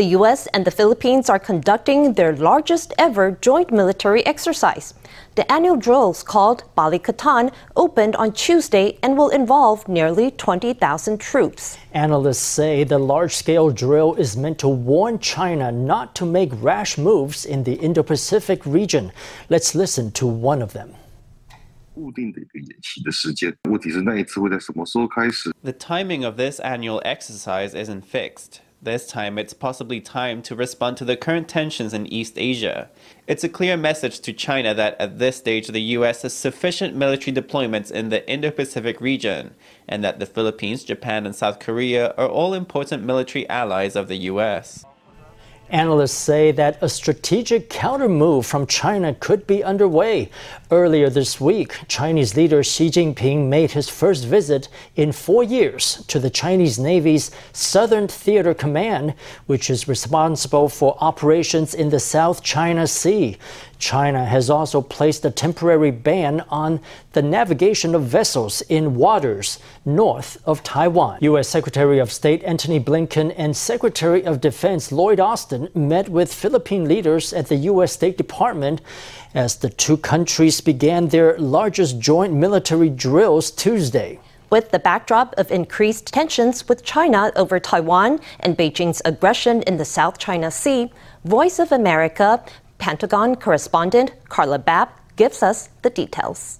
The U.S. and the Philippines are conducting their largest ever joint military exercise. The annual drills called Balikatan opened on Tuesday and will involve nearly 20,000 troops. Analysts say the large scale drill is meant to warn China not to make rash moves in the Indo Pacific region. Let's listen to one of them. The timing of this annual exercise isn't fixed. This time, it's possibly time to respond to the current tensions in East Asia. It's a clear message to China that at this stage, the U.S. has sufficient military deployments in the Indo Pacific region, and that the Philippines, Japan, and South Korea are all important military allies of the U.S. Analysts say that a strategic countermove from China could be underway. Earlier this week, Chinese leader Xi Jinping made his first visit in four years to the Chinese Navy's Southern Theater Command, which is responsible for operations in the South China Sea. China has also placed a temporary ban on the navigation of vessels in waters north of Taiwan. U.S. Secretary of State Antony Blinken and Secretary of Defense Lloyd Austin met with Philippine leaders at the U.S. State Department as the two countries began their largest joint military drills Tuesday. With the backdrop of increased tensions with China over Taiwan and Beijing's aggression in the South China Sea, Voice of America Pentagon correspondent Carla Babb gives us the details.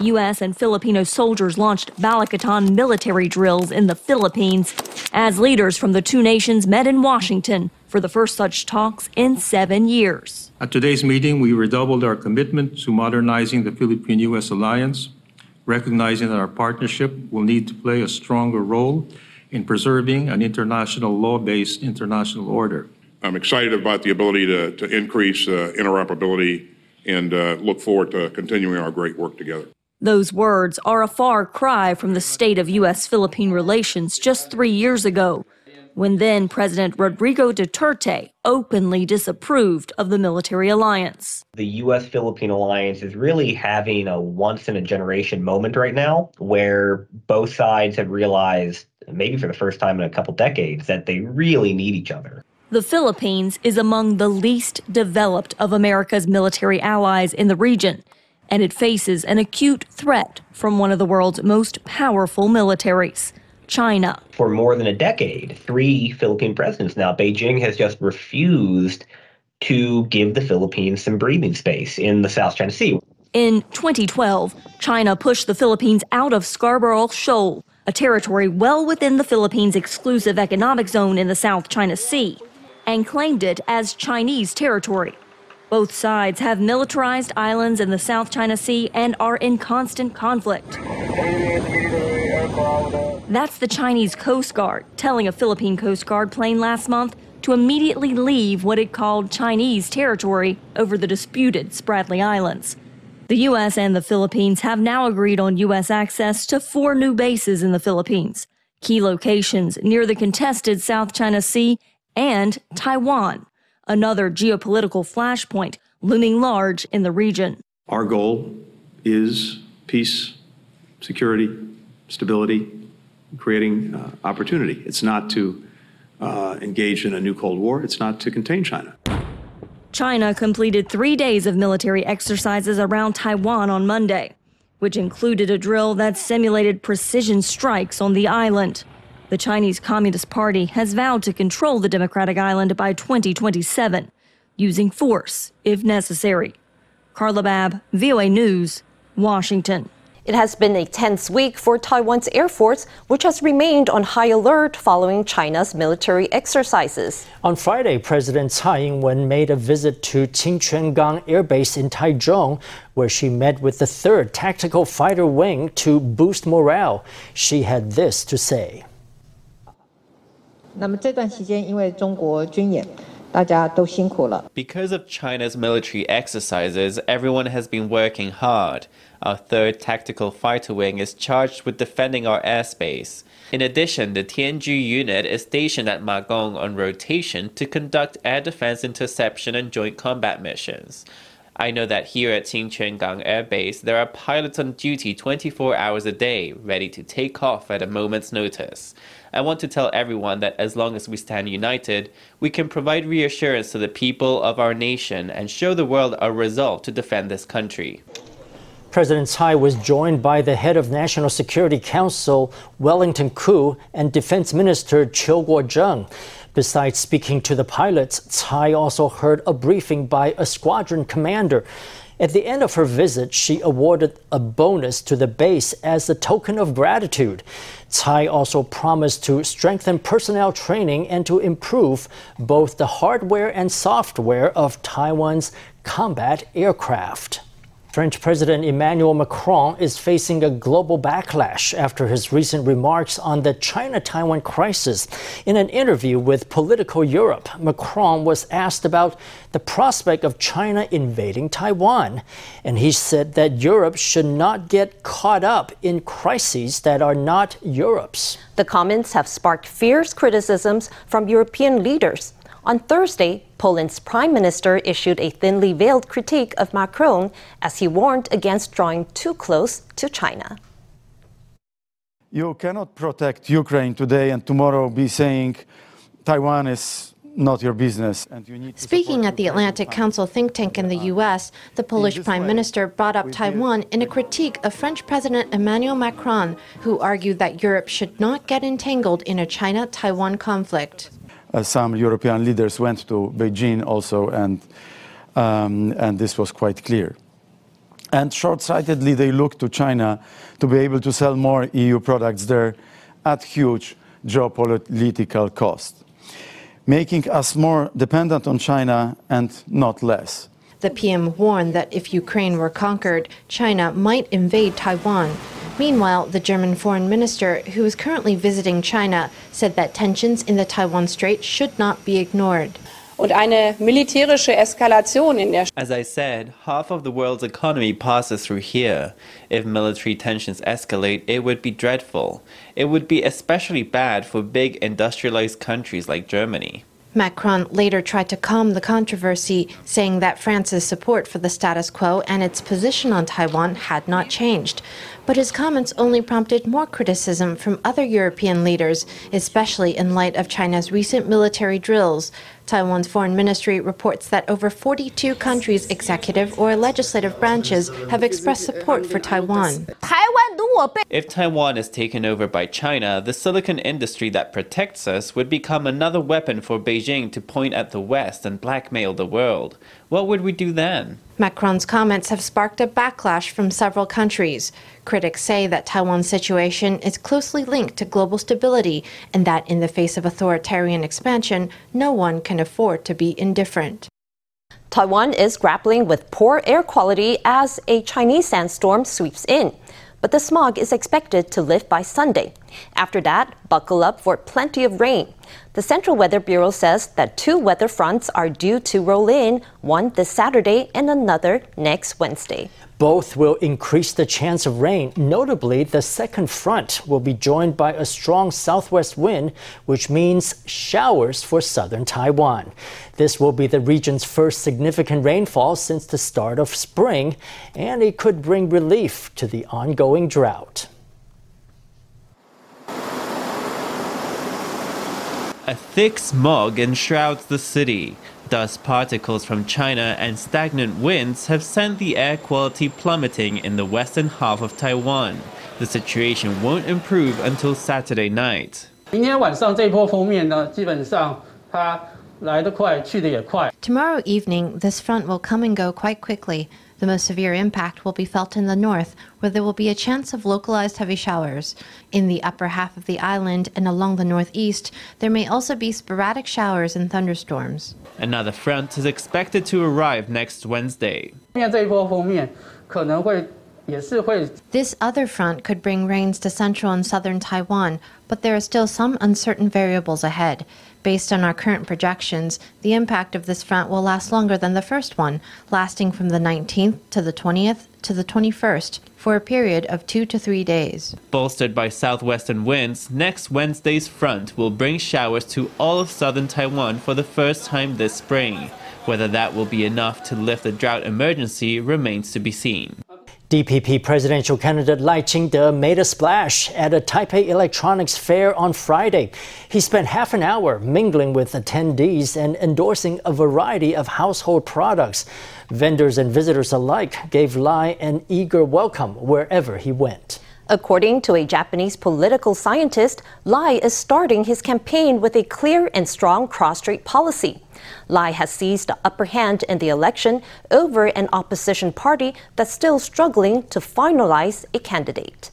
U.S. and Filipino soldiers launched Balikatan military drills in the Philippines as leaders from the two nations met in Washington for the first such talks in seven years. At today's meeting, we redoubled our commitment to modernizing the Philippine U.S. alliance, recognizing that our partnership will need to play a stronger role in preserving an international law based international order. I'm excited about the ability to, to increase uh, interoperability and uh, look forward to continuing our great work together. Those words are a far cry from the state of U.S. Philippine relations just three years ago, when then President Rodrigo Duterte openly disapproved of the military alliance. The U.S. Philippine alliance is really having a once in a generation moment right now where both sides have realized, maybe for the first time in a couple decades, that they really need each other. The Philippines is among the least developed of America's military allies in the region, and it faces an acute threat from one of the world's most powerful militaries. China. For more than a decade, three Philippine presidents now, Beijing has just refused to give the Philippines some breathing space in the South China Sea. In 2012, China pushed the Philippines out of Scarborough Shoal, a territory well within the Philippines' exclusive economic zone in the South China Sea and claimed it as Chinese territory. Both sides have militarized islands in the South China Sea and are in constant conflict. That's the Chinese Coast Guard telling a Philippine Coast Guard plane last month to immediately leave what it called Chinese territory over the disputed Spratly Islands. The U.S. and the Philippines have now agreed on U.S. access to four new bases in the Philippines, key locations near the contested South China Sea and Taiwan, another geopolitical flashpoint looming large in the region. Our goal is peace, security, stability, creating uh, opportunity. It's not to uh, engage in a new Cold War, it's not to contain China. China completed three days of military exercises around Taiwan on Monday, which included a drill that simulated precision strikes on the island. The Chinese Communist Party has vowed to control the democratic island by 2027, using force if necessary. Carla Babb, VOA News, Washington. It has been a tense week for Taiwan's Air Force, which has remained on high alert following China's military exercises. On Friday, President Tsai Ing wen made a visit to Qingquangang Air Base in Taichung, where she met with the 3rd Tactical Fighter Wing to boost morale. She had this to say. 那么这段期间，因为中国军演，大家都辛苦了。Because of China's military exercises, everyone has been working hard. Our 3rd Tactical Fighter Wing is charged with defending our airspace. In addition, the Tianju unit is stationed at Magong on rotation to conduct air defense interception and joint combat missions. I know that here at Qingquangang Air Base, there are pilots on duty 24 hours a day, ready to take off at a moment's notice. I want to tell everyone that as long as we stand united, we can provide reassurance to the people of our nation and show the world our resolve to defend this country. President Tsai was joined by the head of National Security Council, Wellington Koo, and Defense Minister Chiu Kuo-cheng. Besides speaking to the pilots, Tsai also heard a briefing by a squadron commander. At the end of her visit, she awarded a bonus to the base as a token of gratitude. Tsai also promised to strengthen personnel training and to improve both the hardware and software of Taiwan's combat aircraft. French President Emmanuel Macron is facing a global backlash after his recent remarks on the China Taiwan crisis. In an interview with Politico Europe, Macron was asked about the prospect of China invading Taiwan. And he said that Europe should not get caught up in crises that are not Europe's. The comments have sparked fierce criticisms from European leaders. On Thursday, Poland's prime minister issued a thinly veiled critique of Macron as he warned against drawing too close to China. You cannot protect Ukraine today and tomorrow be saying Taiwan is not your business. Speaking at the Atlantic Council think tank in the U.S., the Polish Prime Minister brought up Taiwan in a critique of French President Emmanuel Macron, who argued that Europe should not get entangled in a China Taiwan conflict some European leaders went to Beijing also, and, um, and this was quite clear. And short sightedly, they looked to China to be able to sell more EU products there at huge geopolitical cost, making us more dependent on China and not less. The PM warned that if Ukraine were conquered, China might invade Taiwan Meanwhile, the German foreign minister, who is currently visiting China, said that tensions in the Taiwan Strait should not be ignored. As I said, half of the world's economy passes through here. If military tensions escalate, it would be dreadful. It would be especially bad for big industrialized countries like Germany. Macron later tried to calm the controversy, saying that France's support for the status quo and its position on Taiwan had not changed but his comments only prompted more criticism from other European leaders, especially in light of China's recent military drills. Taiwan's foreign ministry reports that over 42 countries' executive or legislative branches have expressed support for Taiwan. If Taiwan is taken over by China, the silicon industry that protects us would become another weapon for Beijing to point at the West and blackmail the world. What would we do then? Macron's comments have sparked a backlash from several countries. Critics say that Taiwan's situation is closely linked to global stability and that in the face of authoritarian expansion, no one can afford to be indifferent. Taiwan is grappling with poor air quality as a Chinese sandstorm sweeps in but the smog is expected to lift by Sunday. After that, buckle up for plenty of rain. The Central Weather Bureau says that two weather fronts are due to roll in, one this Saturday and another next Wednesday. Both will increase the chance of rain. Notably, the second front will be joined by a strong southwest wind, which means showers for southern Taiwan. This will be the region's first significant rainfall since the start of spring, and it could bring relief to the ongoing drought. A thick smog enshrouds the city. Dust particles from China and stagnant winds have sent the air quality plummeting in the western half of Taiwan. The situation won't improve until Saturday night. Tomorrow evening, this front will come and go quite quickly. The most severe impact will be felt in the north, where there will be a chance of localized heavy showers. In the upper half of the island and along the northeast, there may also be sporadic showers and thunderstorms. Another front is expected to arrive next Wednesday. This other front could bring rains to central and southern Taiwan, but there are still some uncertain variables ahead. Based on our current projections, the impact of this front will last longer than the first one, lasting from the 19th to the 20th to the 21st for a period of two to three days. Bolstered by southwestern winds, next Wednesday's front will bring showers to all of southern Taiwan for the first time this spring. Whether that will be enough to lift the drought emergency remains to be seen. DPP presidential candidate Lai Ching-te made a splash at a Taipei Electronics Fair on Friday. He spent half an hour mingling with attendees and endorsing a variety of household products. Vendors and visitors alike gave Lai an eager welcome wherever he went. According to a Japanese political scientist, Lai is starting his campaign with a clear and strong cross-strait policy. Lai has seized the upper hand in the election over an opposition party that's still struggling to finalize a candidate.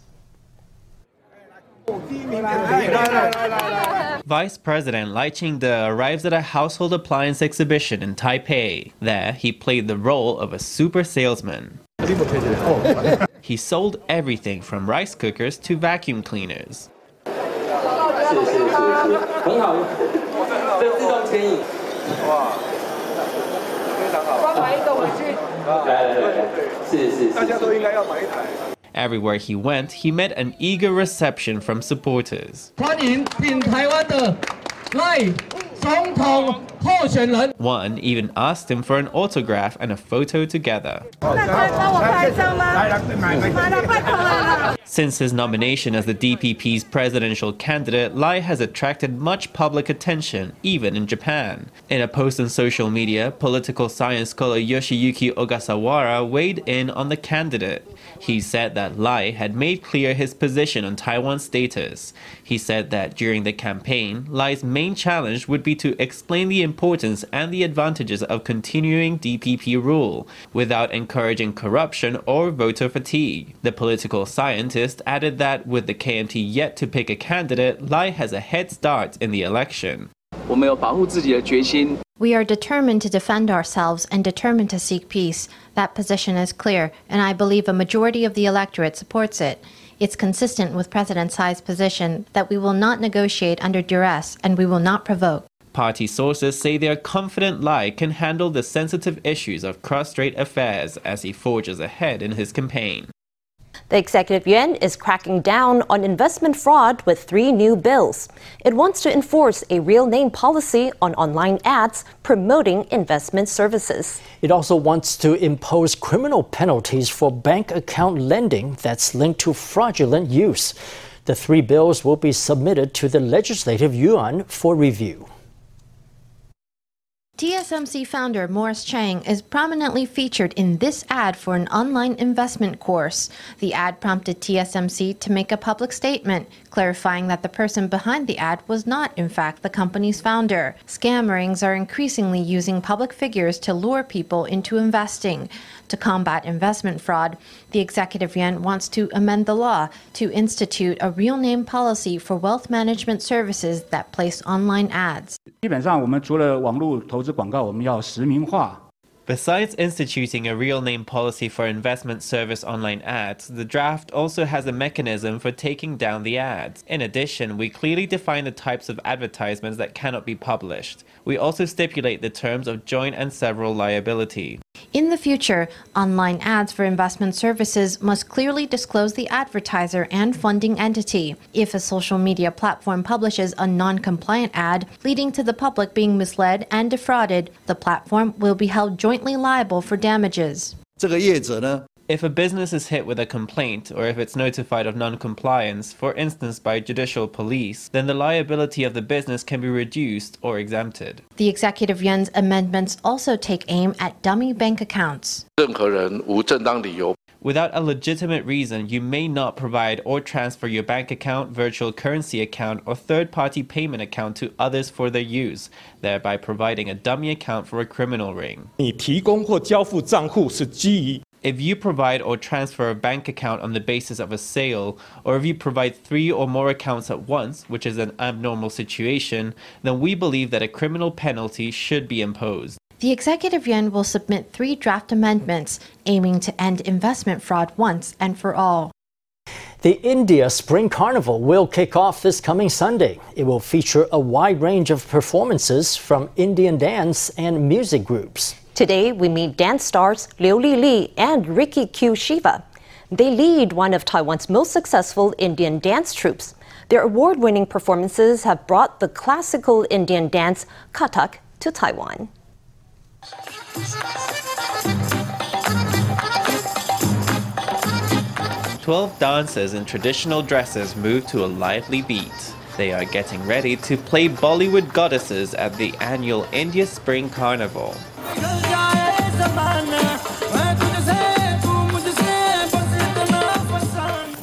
Vice President Lai Ching-te arrives at a household appliance exhibition in Taipei. There, he played the role of a super salesman. he sold everything from rice cookers to vacuum cleaners. Everywhere he went, he met an eager reception from supporters. One even asked him for an autograph and a photo together. Since his nomination as the DPP's presidential candidate, Lai has attracted much public attention, even in Japan. In a post on social media, political science scholar Yoshiyuki Ogasawara weighed in on the candidate. He said that Lai had made clear his position on Taiwan's status. He said that during the campaign, Lai's main challenge would be to explain the importance and the advantages of continuing DPP rule without encouraging corruption or voter fatigue. The political scientist added that with the KMT yet to pick a candidate, Lai has a head start in the election. We are determined to defend ourselves and determined to seek peace. That position is clear, and I believe a majority of the electorate supports it. It's consistent with President Tsai's position that we will not negotiate under duress and we will not provoke. Party sources say they are confident Lai can handle the sensitive issues of cross-strait affairs as he forges ahead in his campaign. The executive yuan is cracking down on investment fraud with three new bills. It wants to enforce a real name policy on online ads promoting investment services. It also wants to impose criminal penalties for bank account lending that's linked to fraudulent use. The three bills will be submitted to the Legislative Yuan for review. TSMC founder Morris Chang is prominently featured in this ad for an online investment course. The ad prompted TSMC to make a public statement clarifying that the person behind the ad was not, in fact, the company's founder. Scam rings are increasingly using public figures to lure people into investing. To combat investment fraud, the executive yuan wants to amend the law to institute a real name policy for wealth management services that place online ads. 基本上，我们除了网络投 资广告，我们要实名化。 Besides instituting a real name policy for investment service online ads, the draft also has a mechanism for taking down the ads. In addition, we clearly define the types of advertisements that cannot be published. We also stipulate the terms of joint and several liability. In the future, online ads for investment services must clearly disclose the advertiser and funding entity. If a social media platform publishes a non compliant ad, leading to the public being misled and defrauded, the platform will be held jointly liable for damages. 这个业者呢， If a business is hit with a complaint or if it's notified of non-compliance, for instance by judicial police, then the liability of the business can be reduced or exempted. The executive yuan's amendments also take aim at dummy bank accounts. 任何人无正当理由 Without a legitimate reason, you may not provide or transfer your bank account, virtual currency account, or third party payment account to others for their use, thereby providing a dummy account for a criminal ring. 你提供或交付账户是基于 If you provide or transfer a bank account on the basis of a sale, or if you provide three or more accounts at once, which is an abnormal situation, then we believe that a criminal penalty should be imposed. The executive yuan will submit three draft amendments aiming to end investment fraud once and for all. The India Spring Carnival will kick off this coming Sunday. It will feature a wide range of performances from Indian dance and music groups. Today, we meet dance stars Liu Li Li and Ricky Q Shiva. They lead one of Taiwan's most successful Indian dance troupes. Their award winning performances have brought the classical Indian dance Kathak to Taiwan. Twelve dancers in traditional dresses move to a lively beat. They are getting ready to play Bollywood goddesses at the annual India Spring Carnival.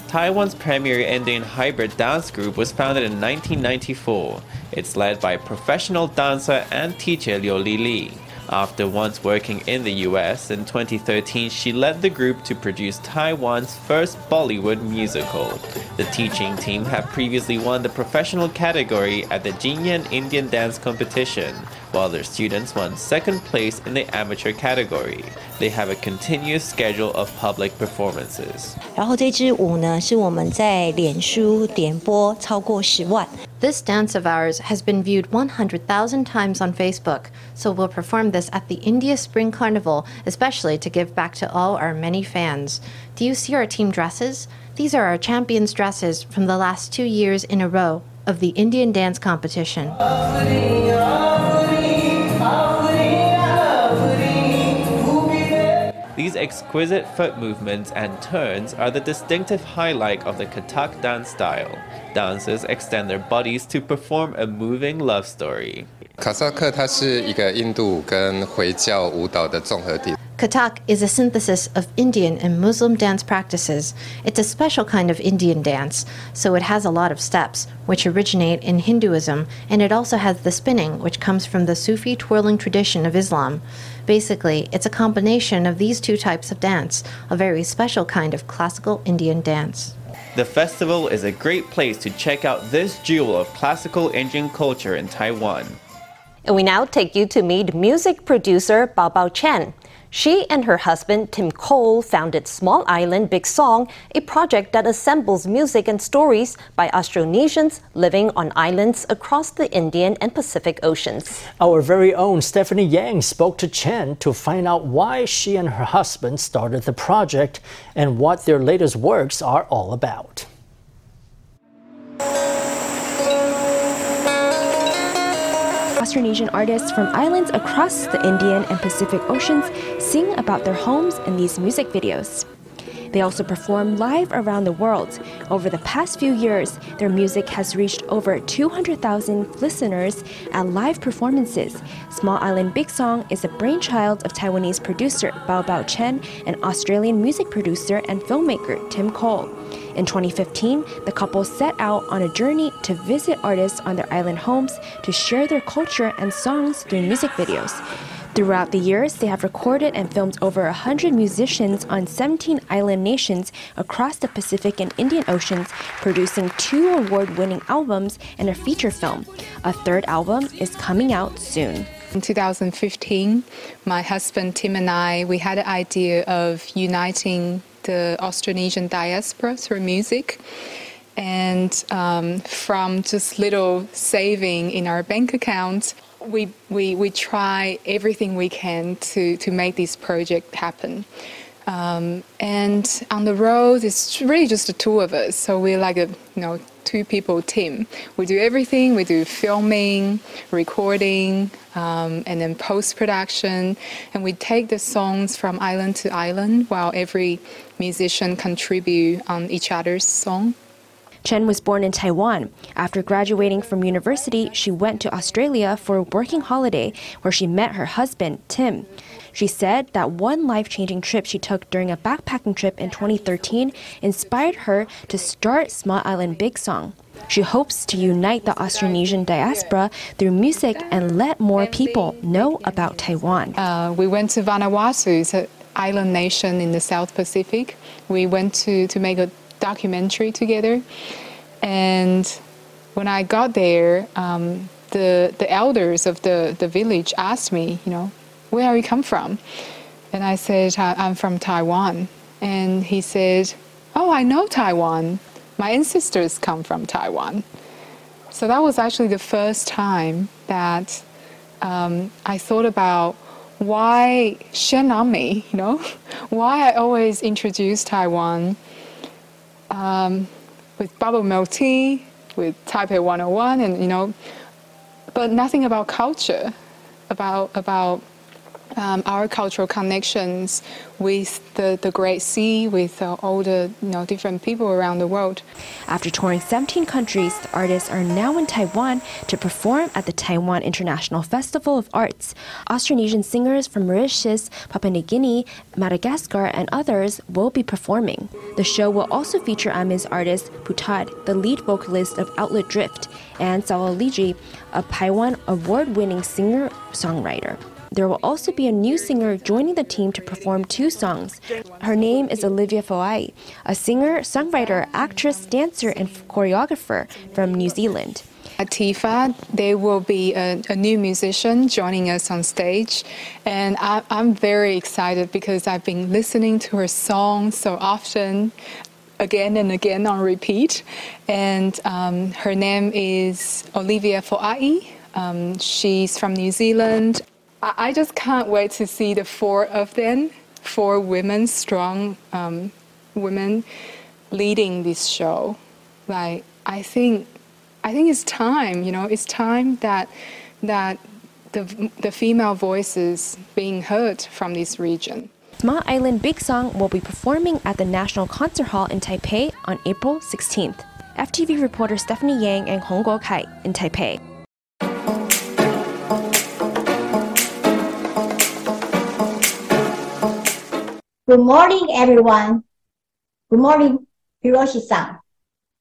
Taiwan's premier Indian hybrid dance group was founded in 1994. It's led by professional dancer and teacher Liu Li Li. After once working in the US, in 2013 she led the group to produce Taiwan's first Bollywood musical. The teaching team have previously won the professional category at the Jinyan Indian Dance Competition, while their students won second place in the amateur category. They have a continuous schedule of public performances. 然后这支舞呢，是我们在脸书点播超过十万。 This dance of ours has been viewed 100,000 times on Facebook, so we'll perform this at the India Spring Carnival, especially to give back to all our many fans. Do you see our team dresses? These are our champions' dresses from the last two years in a row of the Indian dance competition. These exquisite foot movements and turns are the distinctive highlight of the Kathak dance style. Dancers extend their bodies to perform a moving love story. 卡萨克它是一个印度跟回教舞蹈的综合体。Kathak is a synthesis of Indian and Muslim dance practices. It's a special kind of Indian dance, so it has a lot of steps, which originate in Hinduism, and it also has the spinning, which comes from the Sufi twirling tradition of Islam. Basically, it's a combination of these two types of dance, a very special kind of classical Indian dance. The festival is a great place to check out this jewel of classical Indian culture in Taiwan. And we now take you to meet music producer Bao Bao Chen. She and her husband Tim Cole founded Small Island Big Song, a project that assembles music and stories by Austronesians living on islands across the Indian and Pacific Oceans. Our very own Stephanie Yang spoke to Chen to find out why she and her husband started the project and what their latest works are all about. Austronesian artists from islands across the Indian and Pacific Oceans sing about their homes in these music videos. They also perform live around the world. Over the past few years, their music has reached over 200,000 listeners at live performances. Small Island Big Song is a brainchild of Taiwanese producer Bao Bao Chen and Australian music producer and filmmaker Tim Cole. In 2015, the couple set out on a journey to visit artists on their island homes to share their culture and songs through music videos. Throughout the years, they have recorded and filmed over 100 musicians on 17 island nations across the Pacific and Indian Oceans, producing two award winning albums and a feature film. A third album is coming out soon. In 2015, my husband Tim and I, we had an idea of uniting the Austronesian diaspora through music. And um, from just little saving in our bank account, we, we, we try everything we can to, to make this project happen. Um, and on the road, it's really just the two of us. So we're like a you know two people team. We do everything. We do filming, recording, um, and then post production. And we take the songs from island to island, while every musician contribute on each other's song. Chen was born in Taiwan. After graduating from university, she went to Australia for a working holiday where she met her husband, Tim. She said that one life changing trip she took during a backpacking trip in 2013 inspired her to start Small Island Big Song. She hopes to unite the Austronesian diaspora through music and let more people know about Taiwan. Uh, we went to Vanuatu, it's an island nation in the South Pacific. We went to, to make a documentary together. And when I got there, um, the, the elders of the, the village asked me, you know, where are you come from? And I said, I'm from Taiwan. And he said, oh, I know Taiwan. My ancestors come from Taiwan. So that was actually the first time that um, I thought about why Shenami, you know, why I always introduce Taiwan um, with bubble milk tea, with Taipei 101, and you know, but nothing about culture, about about um, our cultural connections with the, the Great Sea, with uh, all the you know, different people around the world. After touring 17 countries, the artists are now in Taiwan to perform at the Taiwan International Festival of Arts. Austronesian singers from Mauritius, Papua New Guinea, Madagascar, and others will be performing. The show will also feature Amis artist Putad, the lead vocalist of Outlet Drift, and Sawaliji, a Taiwan award winning singer songwriter. There will also be a new singer joining the team to perform two songs. Her name is Olivia Foai, a singer, songwriter, actress, dancer, and choreographer from New Zealand. At TIFA, there will be a, a, new musician joining us on stage. And I, am very excited because I've been listening to her songs so often, again and again on repeat. And um, her name is Olivia Foai. Um, she's from New Zealand. I just can't wait to see the four of them, four women, strong um, women, leading this show. Like I think, I think it's time. You know, it's time that that the the female voices being heard from this region. Small Island Big Song will be performing at the National Concert Hall in Taipei on April 16th. FTV reporter Stephanie Yang and Hong Guokai in Taipei. Good morning, everyone. Good morning, Hiroshi-san.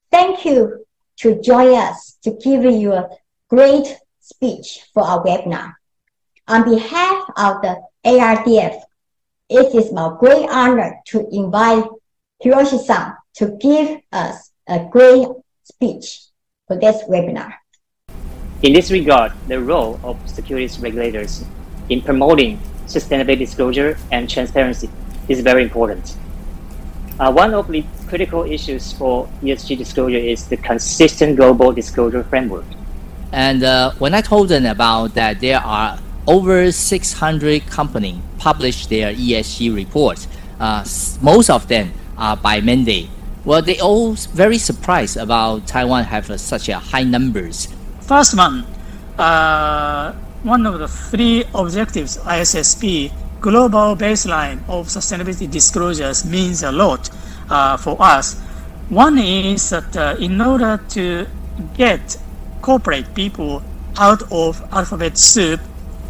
Thank you to join us to give you a great speech for our webinar. On behalf of the ARDF, it is my great honor to invite Hiroshi-san to give us a great speech for this webinar. In this regard, the role of securities regulators in promoting sustainable disclosure and transparency is very important. Uh, one of the critical issues for ESG disclosure is the consistent global disclosure framework. And uh, when I told them about that, there are over 600 companies publish their ESG reports. Uh, most of them are by mandate. Well, they all very surprised about Taiwan have uh, such a high numbers. First one, uh, one of the three objectives ISSB global baseline of sustainability disclosures means a lot uh, for us. One is that uh, in order to get corporate people out of alphabet soup,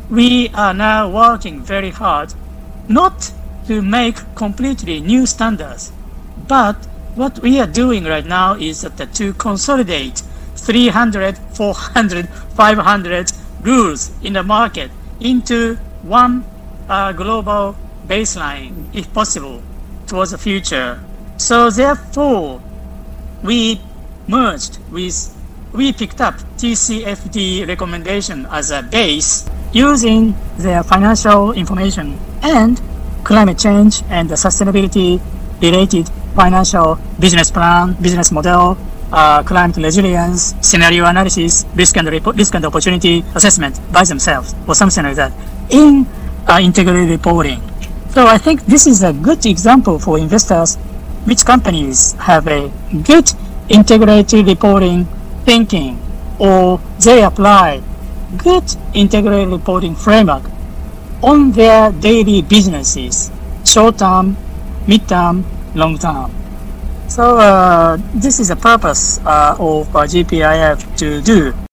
we are now working very hard not to make completely new standards, but what we are doing right now is that to consolidate 300, 400, 500 rules in the market into one a global baseline, if possible, towards the future. So therefore, we merged with, we picked up TCFD recommendation as a base using their financial information and climate change and the sustainability related financial business plan, business model, uh, climate resilience, scenario analysis, risk and, risk and opportunity assessment by themselves, or something like that. In uh, integrated reporting. So I think this is a good example for investors which companies have a good integrated reporting thinking or they apply good integrated reporting framework on their daily businesses, short term, mid term, long term. So uh, this is the purpose uh, of GPIF to do